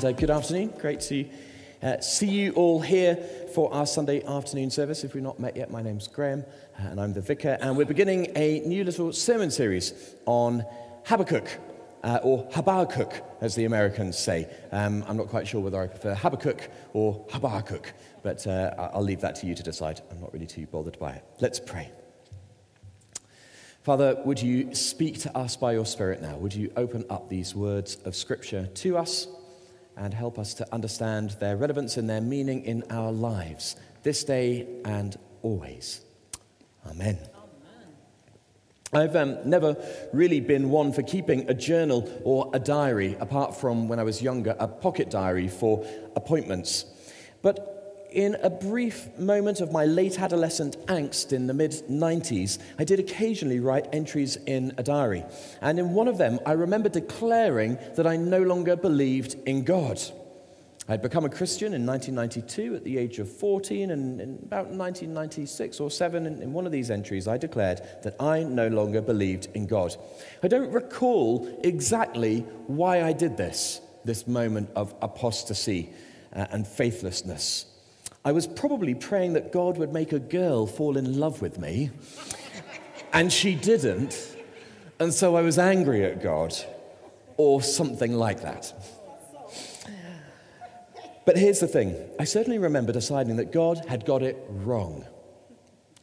And uh, good afternoon. Great to uh, see you all here for our Sunday afternoon service. If we've not met yet, my name's Graham uh, and I'm the vicar. And we're beginning a new little sermon series on Habakkuk. Uh, or Habakkuk, as the Americans say. Um, I'm not quite sure whether I prefer Habakkuk or Habakkuk, but uh, I'll leave that to you to decide. I'm not really too bothered by it. Let's pray. Father, would you speak to us by your Spirit now? Would you open up these words of Scripture to us? And help us to understand their relevance and their meaning in our lives, this day and always. Amen. I've um, never really been one for keeping a journal or a diary, apart from when I was younger, a pocket diary for appointments. But in a brief moment of my late adolescent angst in the mid 90s, I did occasionally write entries in a diary. And in one of them, I remember declaring that I no longer believed in God. I'd become a Christian in 1992 at the age of 14, and in about 1996 or 7, in one of these entries, I declared that I no longer believed in God. I don't recall exactly why I did this, this moment of apostasy uh, and faithlessness. I was probably praying that God would make a girl fall in love with me, and she didn't. And so I was angry at God, or something like that. But here's the thing I certainly remember deciding that God had got it wrong.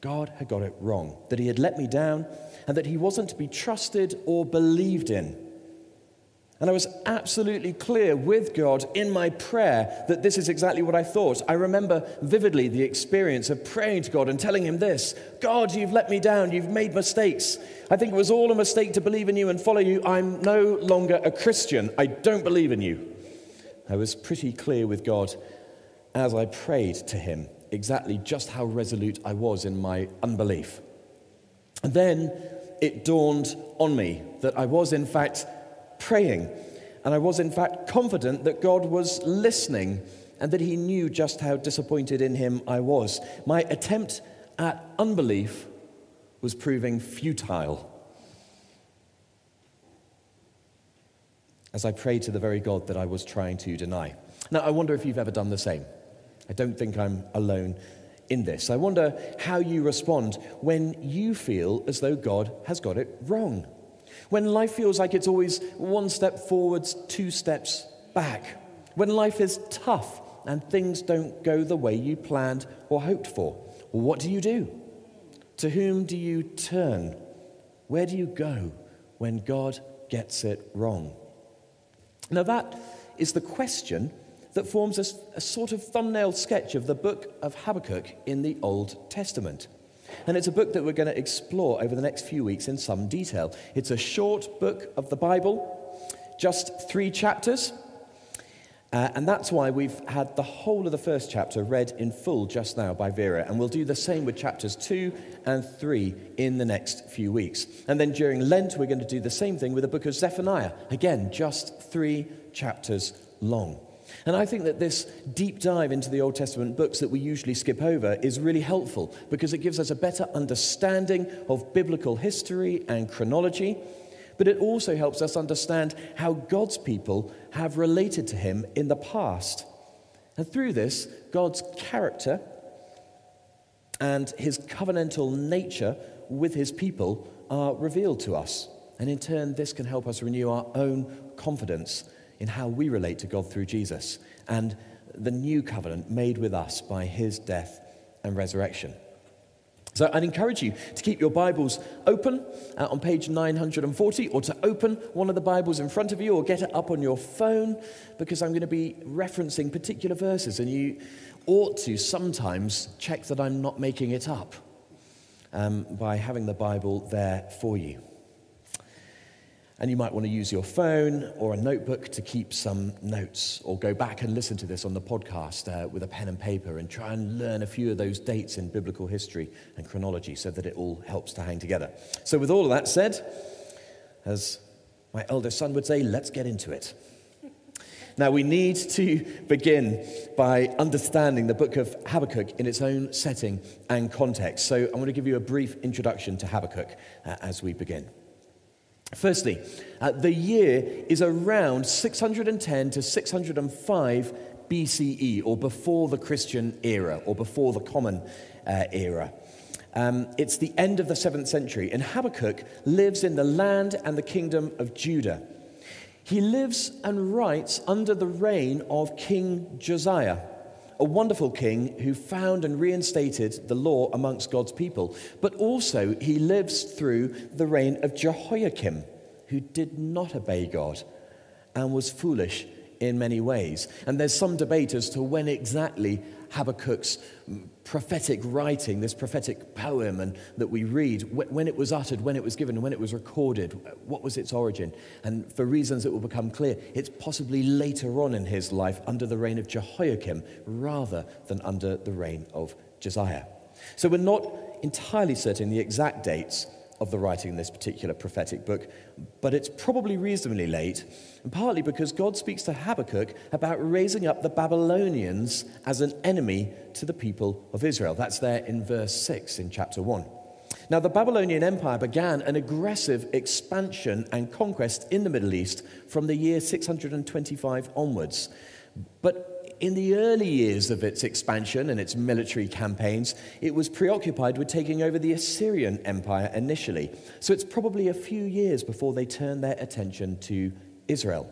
God had got it wrong, that He had let me down, and that He wasn't to be trusted or believed in. And I was absolutely clear with God in my prayer that this is exactly what I thought. I remember vividly the experience of praying to God and telling Him this God, you've let me down. You've made mistakes. I think it was all a mistake to believe in you and follow you. I'm no longer a Christian. I don't believe in you. I was pretty clear with God as I prayed to Him exactly just how resolute I was in my unbelief. And then it dawned on me that I was, in fact, praying. And I was, in fact, confident that God was listening and that He knew just how disappointed in Him I was. My attempt at unbelief was proving futile. As I prayed to the very God that I was trying to deny. Now, I wonder if you've ever done the same. I don't think I'm alone in this. I wonder how you respond when you feel as though God has got it wrong. When life feels like it's always one step forwards, two steps back. When life is tough and things don't go the way you planned or hoped for. what do you do? To whom do you turn? Where do you go when God gets it wrong? Now, that is the question that forms a, a, sort of thumbnail sketch of the book of Habakkuk in the Old Testament. And it's a book that we're going to explore over the next few weeks in some detail. It's a short book of the Bible, just three chapters. Uh, and that's why we've had the whole of the first chapter read in full just now by Vera. And we'll do the same with chapters two and three in the next few weeks. And then during Lent, we're going to do the same thing with the book of Zephaniah. Again, just three chapters long. And I think that this deep dive into the Old Testament books that we usually skip over is really helpful because it gives us a better understanding of biblical history and chronology, but it also helps us understand how God's people have related to Him in the past. And through this, God's character and His covenantal nature with His people are revealed to us. And in turn, this can help us renew our own confidence in how we relate to God through Jesus and the new covenant made with us by his death and resurrection. So I'd encourage you to keep your Bibles open uh, on page 940 or to open one of the Bibles in front of you or get it up on your phone because I'm going to be referencing particular verses and you ought to sometimes check that I'm not making it up um, by having the Bible there for you. And you might want to use your phone or a notebook to keep some notes, or go back and listen to this on the podcast uh, with a pen and paper and try and learn a few of those dates in biblical history and chronology so that it all helps to hang together. So, with all of that said, as my eldest son would say, let's get into it. Now, we need to begin by understanding the book of Habakkuk in its own setting and context. So, I'm going to give you a brief introduction to Habakkuk uh, as we begin. Firstly, uh, the year is around 610 to 605 BCE, or before the Christian era, or before the Common uh, Era. Um, it's the end of the seventh century, and Habakkuk lives in the land and the kingdom of Judah. He lives and writes under the reign of King Josiah, a wonderful king who found and reinstated the law amongst God's people. But also, he lives through the reign of Jehoiakim, who did not obey God and was foolish in many ways. And there's some debate as to when exactly Habakkuk's prophetic writing, this prophetic poem and, that we read, when it was uttered, when it was given, when it was recorded, what was its origin. And for reasons that will become clear, it's possibly later on in his life under the reign of Jehoiakim rather than under the reign of Josiah. So we're not entirely certain the exact dates of the writing in this particular prophetic book, but it's probably reasonably late, and partly because God speaks to Habakkuk about raising up the Babylonians as an enemy to the people of Israel. That's there in verse 6 in chapter 1. Now, the Babylonian Empire began an aggressive expansion and conquest in the Middle East from the year 625 onwards. But in the early years of its expansion and its military campaigns, it was preoccupied with taking over the Assyrian Empire initially. So it's probably a few years before they turn their attention to Israel.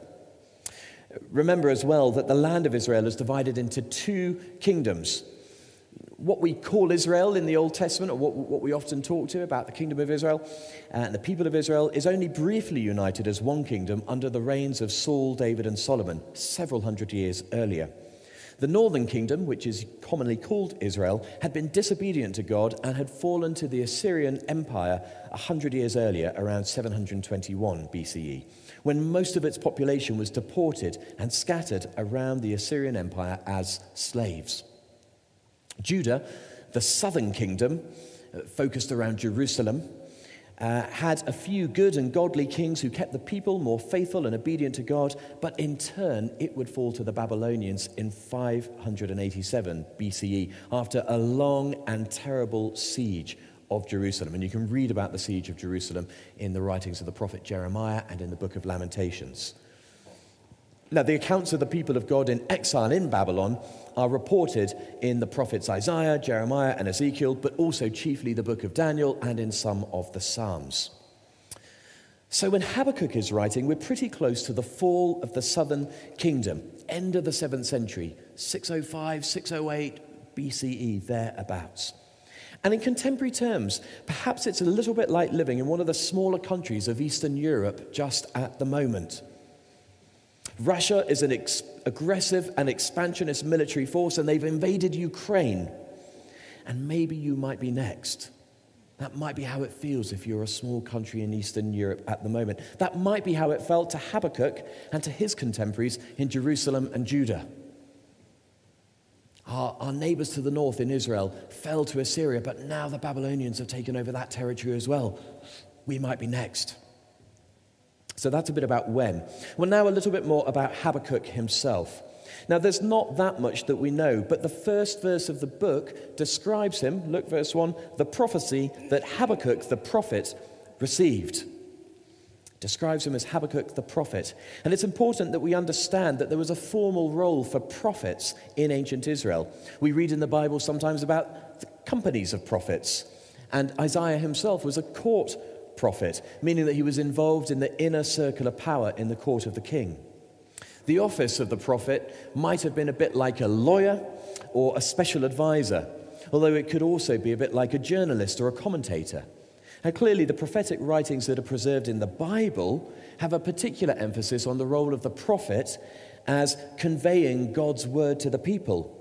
Remember as well that the land of Israel is divided into two kingdoms. What we call Israel in the Old Testament, or what, what we often talk to about the kingdom of Israel uh, and the people of Israel, is only briefly united as one kingdom under the reigns of Saul, David, and Solomon several hundred years earlier. The northern kingdom, which is commonly called Israel, had been disobedient to God and had fallen to the Assyrian Empire a hundred years earlier, around 721 BCE, when most of its population was deported and scattered around the Assyrian Empire as slaves. Judah, the southern kingdom, uh, focused around Jerusalem, uh, had a few good and godly kings who kept the people more faithful and obedient to God, but in turn it would fall to the Babylonians in 587 BCE after a long and terrible siege of Jerusalem. And you can read about the siege of Jerusalem in the writings of the prophet Jeremiah and in the book of Lamentations. Now, the accounts of the people of God in exile in Babylon are reported in the prophets Isaiah, Jeremiah, and Ezekiel, but also chiefly the book of Daniel and in some of the Psalms. So, when Habakkuk is writing, we're pretty close to the fall of the southern kingdom, end of the seventh century, 605, 608 BCE, thereabouts. And in contemporary terms, perhaps it's a little bit like living in one of the smaller countries of Eastern Europe just at the moment. Russia is an ex- aggressive and expansionist military force, and they've invaded Ukraine. And maybe you might be next. That might be how it feels if you're a small country in Eastern Europe at the moment. That might be how it felt to Habakkuk and to his contemporaries in Jerusalem and Judah. Our, our, neighbors to the north in Israel fell to Assyria, but now the Babylonians have taken over that territory as well. We might be next. So that's a bit about when. Well, now a little bit more about Habakkuk himself. Now, there's not that much that we know, but the first verse of the book describes him, look, verse 1, the prophecy that Habakkuk the prophet received. Describes him as Habakkuk the prophet. And it's important that we understand that there was a formal role for prophets in ancient Israel. We read in the Bible sometimes about the companies of prophets, and Isaiah himself was a court prophet, meaning that he was involved in the inner circle of power in the court of the king. The office of the prophet might have been a bit like a lawyer or a special advisor, although it could also be a bit like a journalist or a commentator. And clearly, the prophetic writings that are preserved in the Bible have a particular emphasis on the role of the prophet as conveying God's word to the people.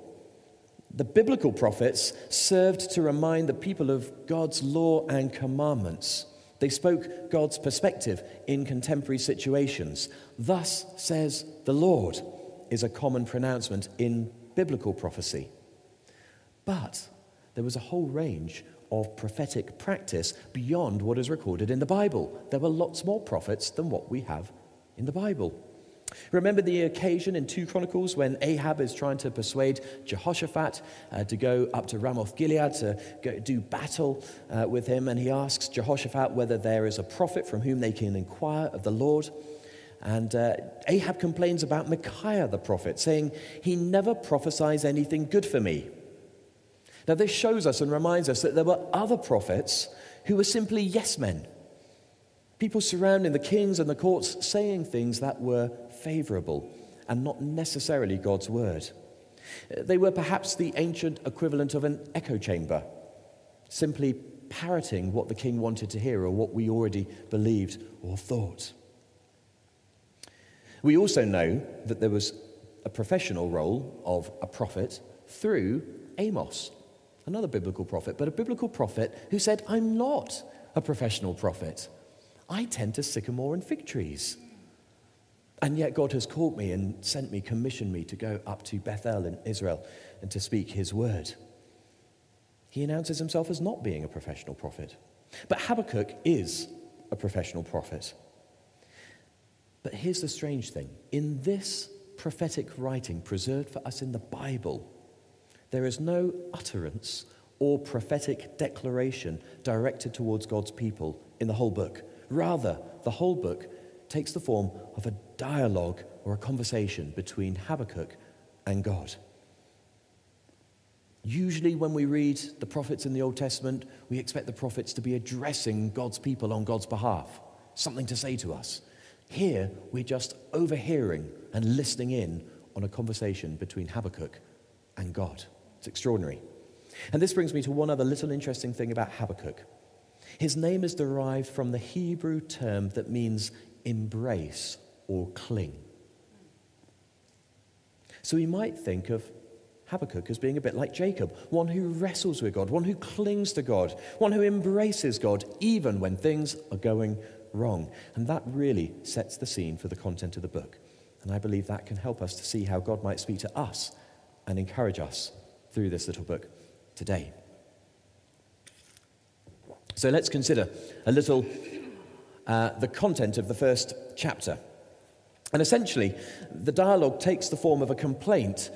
The biblical prophets served to remind the people of God's law and commandments. They spoke God's perspective in contemporary situations. Thus says the Lord is a common pronouncement in biblical prophecy. But there was a whole range of prophetic practice beyond what is recorded in the Bible. There were lots more prophets than what we have in the Bible. Remember the occasion in 2 Chronicles when Ahab is trying to persuade Jehoshaphat uh, to go up to Ramoth Gilead to go, do battle uh, with him, and he asks Jehoshaphat whether there is a prophet from whom they can inquire of the Lord. And uh, Ahab complains about Micaiah the prophet, saying, He never prophesies anything good for me. Now, this shows us and reminds us that there were other prophets who were simply yes men. People surrounding the kings and the courts saying things that were favorable and not necessarily God's word. They were perhaps the ancient equivalent of an echo chamber, simply parroting what the king wanted to hear or what we already believed or thought. We also know that there was a professional role of a prophet through Amos, another biblical prophet, but a biblical prophet who said, I'm not a professional prophet. I tend to sycamore and fig trees. And yet God has called me and sent me, commissioned me to go up to Bethel in Israel and to speak his word. He announces himself as not being a professional prophet. But Habakkuk is a professional prophet. But here's the strange thing in this prophetic writing preserved for us in the Bible, there is no utterance or prophetic declaration directed towards God's people in the whole book. Rather, the whole book takes the form of a dialogue or a conversation between Habakkuk and God. Usually, when we read the prophets in the Old Testament, we expect the prophets to be addressing God's people on God's behalf, something to say to us. Here, we're just overhearing and listening in on a conversation between Habakkuk and God. It's extraordinary. And this brings me to one other little interesting thing about Habakkuk. His name is derived from the Hebrew term that means embrace or cling. So we might think of Habakkuk as being a bit like Jacob, one who wrestles with God, one who clings to God, one who embraces God even when things are going wrong. And that really sets the scene for the content of the book. And I believe that can help us to see how God might speak to us and encourage us through this little book today. So let's consider a little uh, the content of the first chapter. And essentially, the dialogue takes the form of a complaint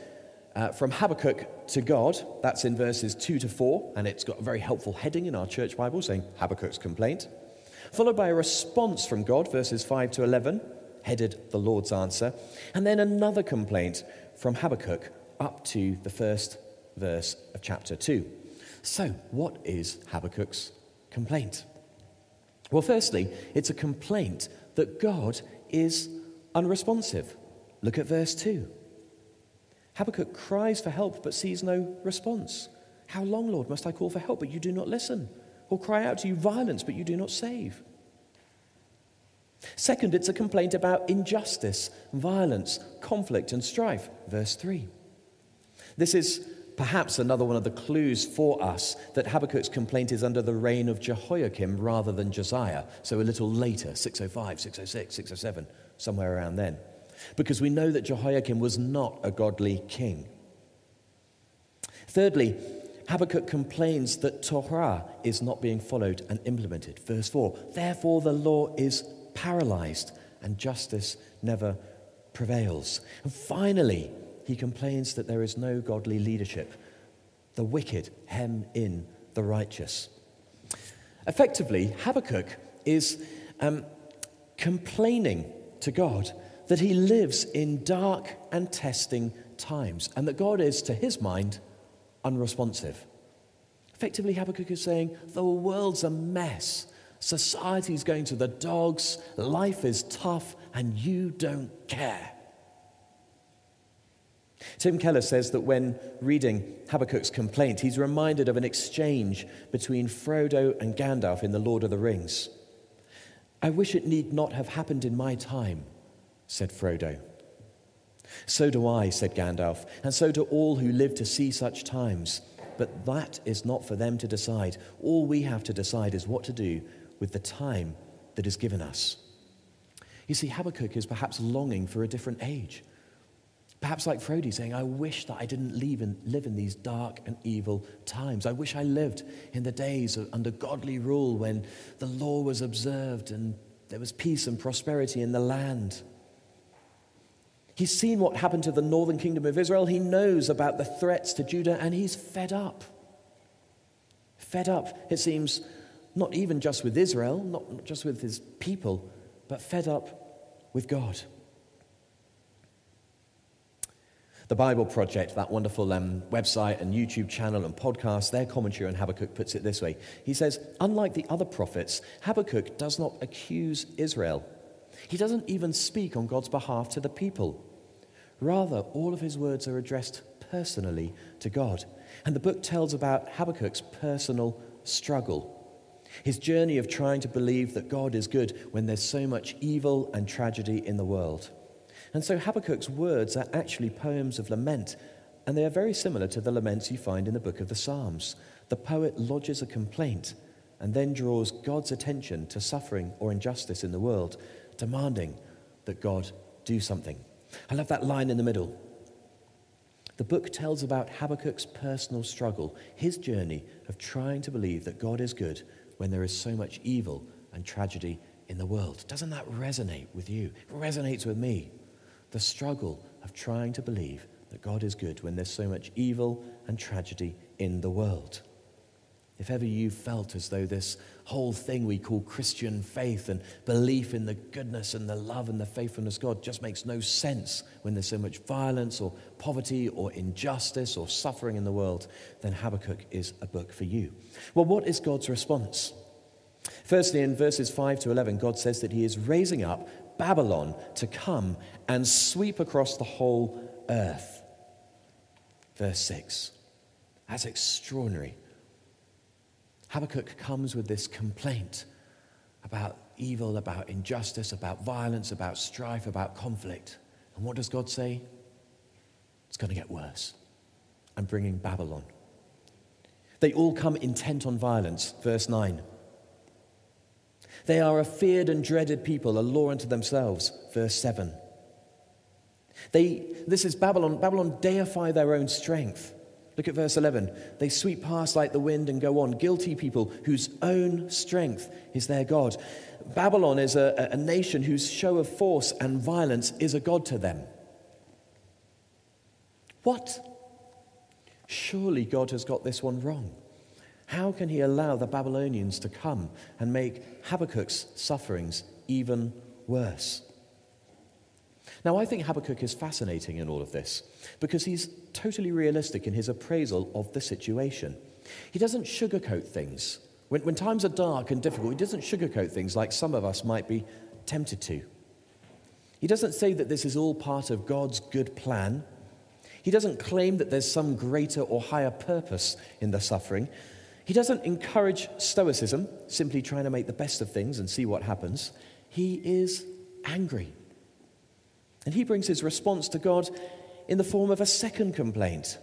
uh, from Habakkuk to God. That's in verses 2 to 4, and it's got a very helpful heading in our church Bible saying Habakkuk's complaint followed by a response from God, verses 5 to 11, headed the Lord's answer, and then another complaint from Habakkuk up to the first verse of chapter 2. So, what is Habakkuk's complaint? Well, firstly, it's a complaint that God is unresponsive. Look at verse 2. Habakkuk cries for help but sees no response. How long, Lord, must I call for help, but you do not listen? or cry out to you violence, but you do not save. Second, it's a complaint about injustice, violence, conflict, and strife. Verse 3. This is perhaps another one of the clues for us that Habakkuk's complaint is under the reign of Jehoiakim rather than Josiah, so a little later, 605, 606, 607, somewhere around then. Because we know that Jehoiakim was not a godly king. Thirdly, Habakkuk complains that Torah is not being followed and implemented. Verse 4 Therefore, the law is paralyzed and justice never prevails. And finally, he complains that there is no godly leadership. The wicked hem in the righteous. Effectively, Habakkuk is um, complaining to God that he lives in dark and testing times, and that God is, to his mind, unresponsive. Effectively, Habakkuk is saying, the world's a mess. Society's going to the dogs, life is tough, and you don't care. Tim Keller says that when reading Habakkuk's complaint, he's reminded of an exchange between Frodo and Gandalf in The Lord of the Rings. I wish it need not have happened in my time, said Frodo. So do I, said Gandalf, and so do all who live to see such times. But that is not for them to decide. All we have to decide is what to do with the time that is given us. You see, Habakkuk is perhaps longing for a different age. Perhaps like Frodo saying, I wish that I didn't live in, live in these dark and evil times. I wish I lived in the days of, under godly rule when the law was observed and there was peace and prosperity in the land. He's seen what happened to the northern kingdom of Israel. He knows about the threats to Judah, and he's fed up. Fed up, it seems, not even just with Israel, not just with his people, but fed up with God. The Bible Project, that wonderful um, website and YouTube channel and podcast, their commentary on Habakkuk puts it this way. He says, Unlike the other prophets, Habakkuk does not accuse Israel. He doesn't even speak on God's behalf to the people. Rather, all of his words are addressed personally to God. And the book tells about Habakkuk's personal struggle. His journey of trying to believe that God is good when there's so much evil and tragedy in the world. And so Habakkuk's words are actually poems of lament, and they are very similar to the laments you find in the book of the Psalms. The poet lodges a complaint and then draws God's attention to suffering or injustice in the world, demanding that God do something. I love that line in the middle. The book tells about Habakkuk's personal struggle, his journey of trying to believe that God is good when there is so much evil and tragedy in the world. Doesn't that resonate with you? It resonates with me. The struggle of trying to believe that God is good when there's so much evil and tragedy in the world. If ever you felt as though this whole thing we call Christian faith and belief in the goodness and the love and the faithfulness of God just makes no sense when there's so much violence or poverty or injustice or suffering in the world, then Habakkuk is a book for you. Well, what is God's response? Firstly, in verses 5 to 11, God says that He is raising up Babylon to come and sweep across the whole earth. Verse 6. That's extraordinary. Habakkuk comes with this complaint about evil, about injustice, about violence, about strife, about conflict. And what does God say? It's going to get worse. I'm bringing Babylon. They all come intent on violence. Verse 9. They are a feared and dreaded people, a law unto themselves. Verse 7. They, this is Babylon. Babylon deify their own strength. Look at verse 11. They sweep past like the wind and go on. Guilty people whose own strength is their God. Babylon is a, a nation whose show of force and violence is a God to them. What? Surely God has got this one wrong. How can he allow the Babylonians to come and make Habakkuk's sufferings even worse? Now, I think Habakkuk is fascinating in all of this because he's totally realistic in his appraisal of the situation. He doesn't sugarcoat things. When, when times are dark and difficult, he doesn't sugarcoat things like some of us might be tempted to. He doesn't say that this is all part of God's good plan. He doesn't claim that there's some greater or higher purpose in the suffering. He doesn't encourage stoicism, simply trying to make the best of things and see what happens. He is angry. And he brings his response to God in the form of a second complaint.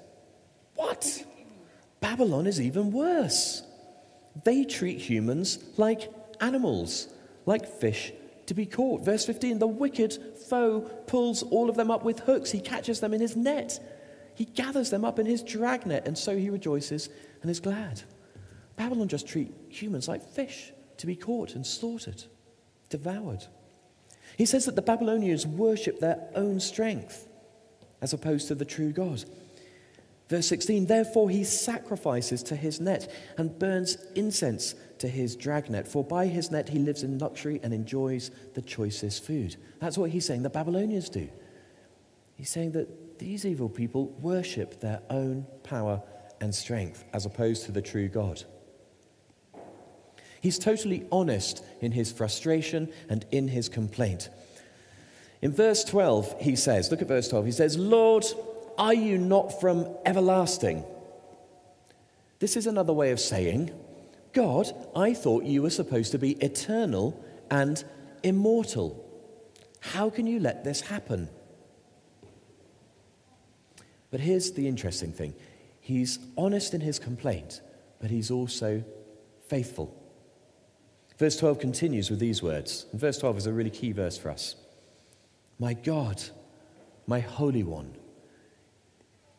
What? Babylon is even worse. They treat humans like animals, like fish to be caught. Verse 15 the wicked foe pulls all of them up with hooks, he catches them in his net. He gathers them up in his dragnet, and so he rejoices and is glad. Babylon just treat humans like fish to be caught and slaughtered, devoured. He says that the Babylonians worship their own strength as opposed to the true God. Verse 16, therefore he sacrifices to his net and burns incense to his dragnet, for by his net he lives in luxury and enjoys the choicest food. That's what he's saying the Babylonians do. He's saying that these evil people worship their own power and strength as opposed to the true God. He's totally honest in his frustration and in his complaint. In verse 12, he says, look at verse 12, he says, Lord, are you not from everlasting? This is another way of saying, God, I thought you were supposed to be eternal and immortal. How can you let this happen? But here's the interesting thing He's honest in his complaint, but he's also faithful. Verse 12 continues with these words. And verse 12 is a really key verse for us. My God, my Holy One,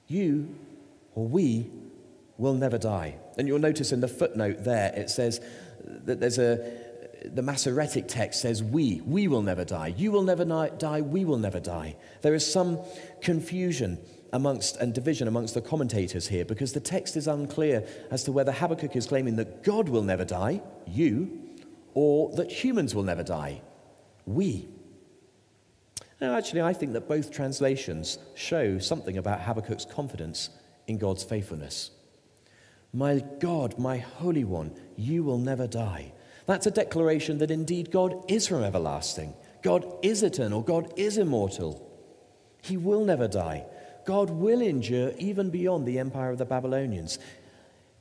you or we will never die. And you'll notice in the footnote there, it says that there's a the Masoretic text says, We, we will never die. You will never die, we will never die. There is some confusion amongst and division amongst the commentators here because the text is unclear as to whether Habakkuk is claiming that God will never die, you, or that humans will never die, we. Now, actually, I think that both translations show something about Habakkuk's confidence in God's faithfulness. My God, my Holy One, you will never die. That's a declaration that indeed God is from everlasting. God is eternal. God is immortal. He will never die. God will endure even beyond the empire of the Babylonians.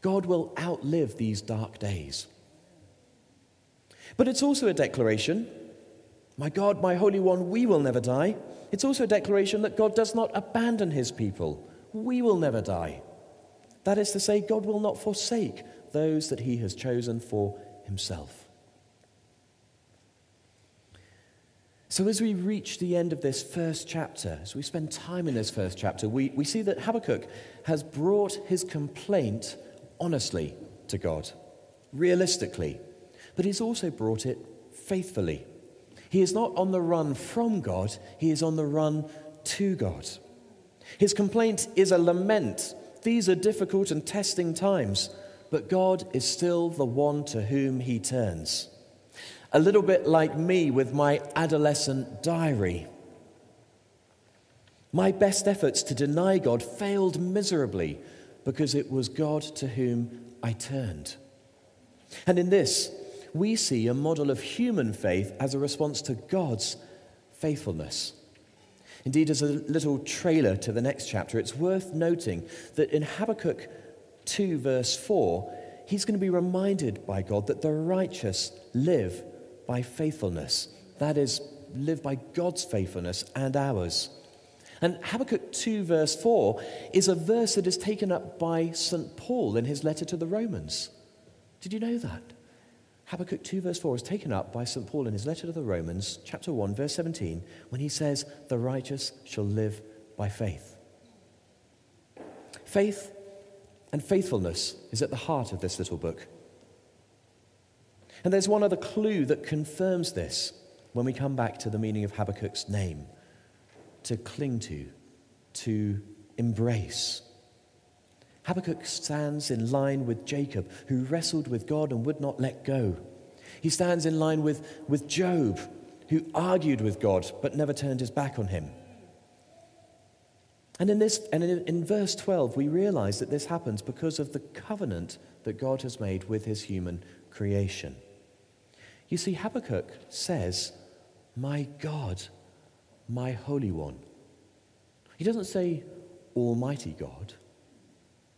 God will outlive these dark days. But it's also a declaration my God, my Holy One, we will never die. It's also a declaration that God does not abandon his people. We will never die. That is to say, God will not forsake those that he has chosen for himself. So, as we reach the end of this first chapter, as we spend time in this first chapter, we, we see that Habakkuk has brought his complaint honestly to God, realistically, but he's also brought it faithfully. He is not on the run from God, he is on the run to God. His complaint is a lament. These are difficult and testing times, but God is still the one to whom he turns. A little bit like me with my adolescent diary. My best efforts to deny God failed miserably because it was God to whom I turned. And in this, we see a model of human faith as a response to God's faithfulness. Indeed, as a little trailer to the next chapter, it's worth noting that in Habakkuk 2, verse 4, he's going to be reminded by God that the righteous live by faithfulness. That is, live by God's faithfulness and ours. And Habakkuk 2, verse 4, is a verse that is taken up by St. Paul in his letter to the Romans. Did you know that? Habakkuk 2, verse 4 is taken up by St. Paul in his letter to the Romans, chapter 1, verse 17, when he says, The righteous shall live by faith. Faith and faithfulness is at the heart of this little book. And there's one other clue that confirms this when we come back to the meaning of Habakkuk's name to cling to, to embrace. Habakkuk stands in line with Jacob, who wrestled with God and would not let go. He stands in line with, with Job, who argued with God but never turned his back on him. And in, this, and in, in verse 12, we realize that this happens because of the covenant that God has made with his human creation. You see, Habakkuk says, My God, my Holy One. He doesn't say, Almighty God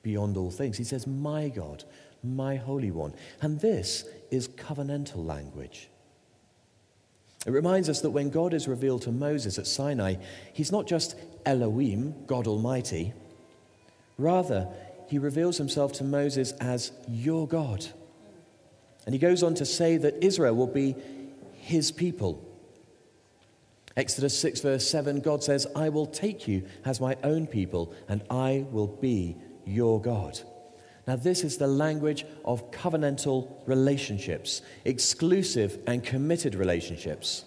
beyond all things. He says, My God, my Holy One. And this is covenantal language. It reminds us that when God is revealed to Moses at Sinai, he's not just Elohim, God Almighty. Rather, he reveals himself to Moses as your God. And he goes on to say that Israel will be his people. Exodus 6, verse 7, God says, I will take you as my own people, and I will be your God. Now, this is the language of covenantal relationships, exclusive and committed relationships.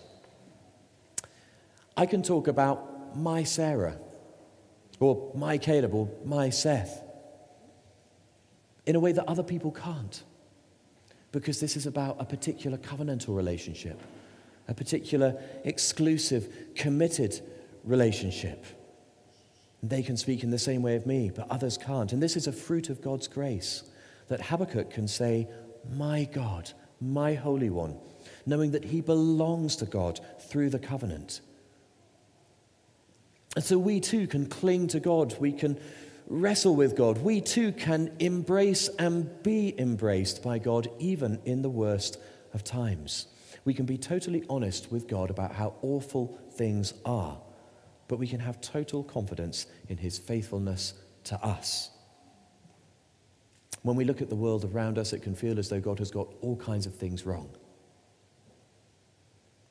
I can talk about my Sarah, or my Caleb, or my Seth, in a way that other people can't, because this is about a particular covenantal relationship, a particular exclusive, committed relationship. They can speak in the same way of me, but others can't. And this is a fruit of God's grace that Habakkuk can say, My God, my Holy One, knowing that he belongs to God through the covenant. And so we too can cling to God. We can wrestle with God. We too can embrace and be embraced by God, even in the worst of times. We can be totally honest with God about how awful things are but we can have total confidence in his faithfulness to us. When we look at the world around us, it can feel as though God has got all kinds of things wrong.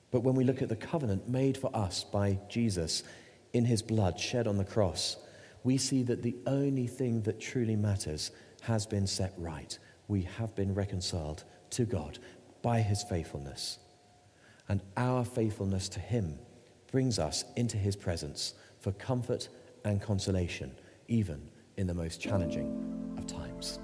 But when we look at the covenant made for us by Jesus in his blood shed on the cross, we see that the only thing that truly matters has been set right. We have been reconciled to God by his faithfulness. And our faithfulness to him brings us into his presence for comfort and consolation, even in the most challenging of times.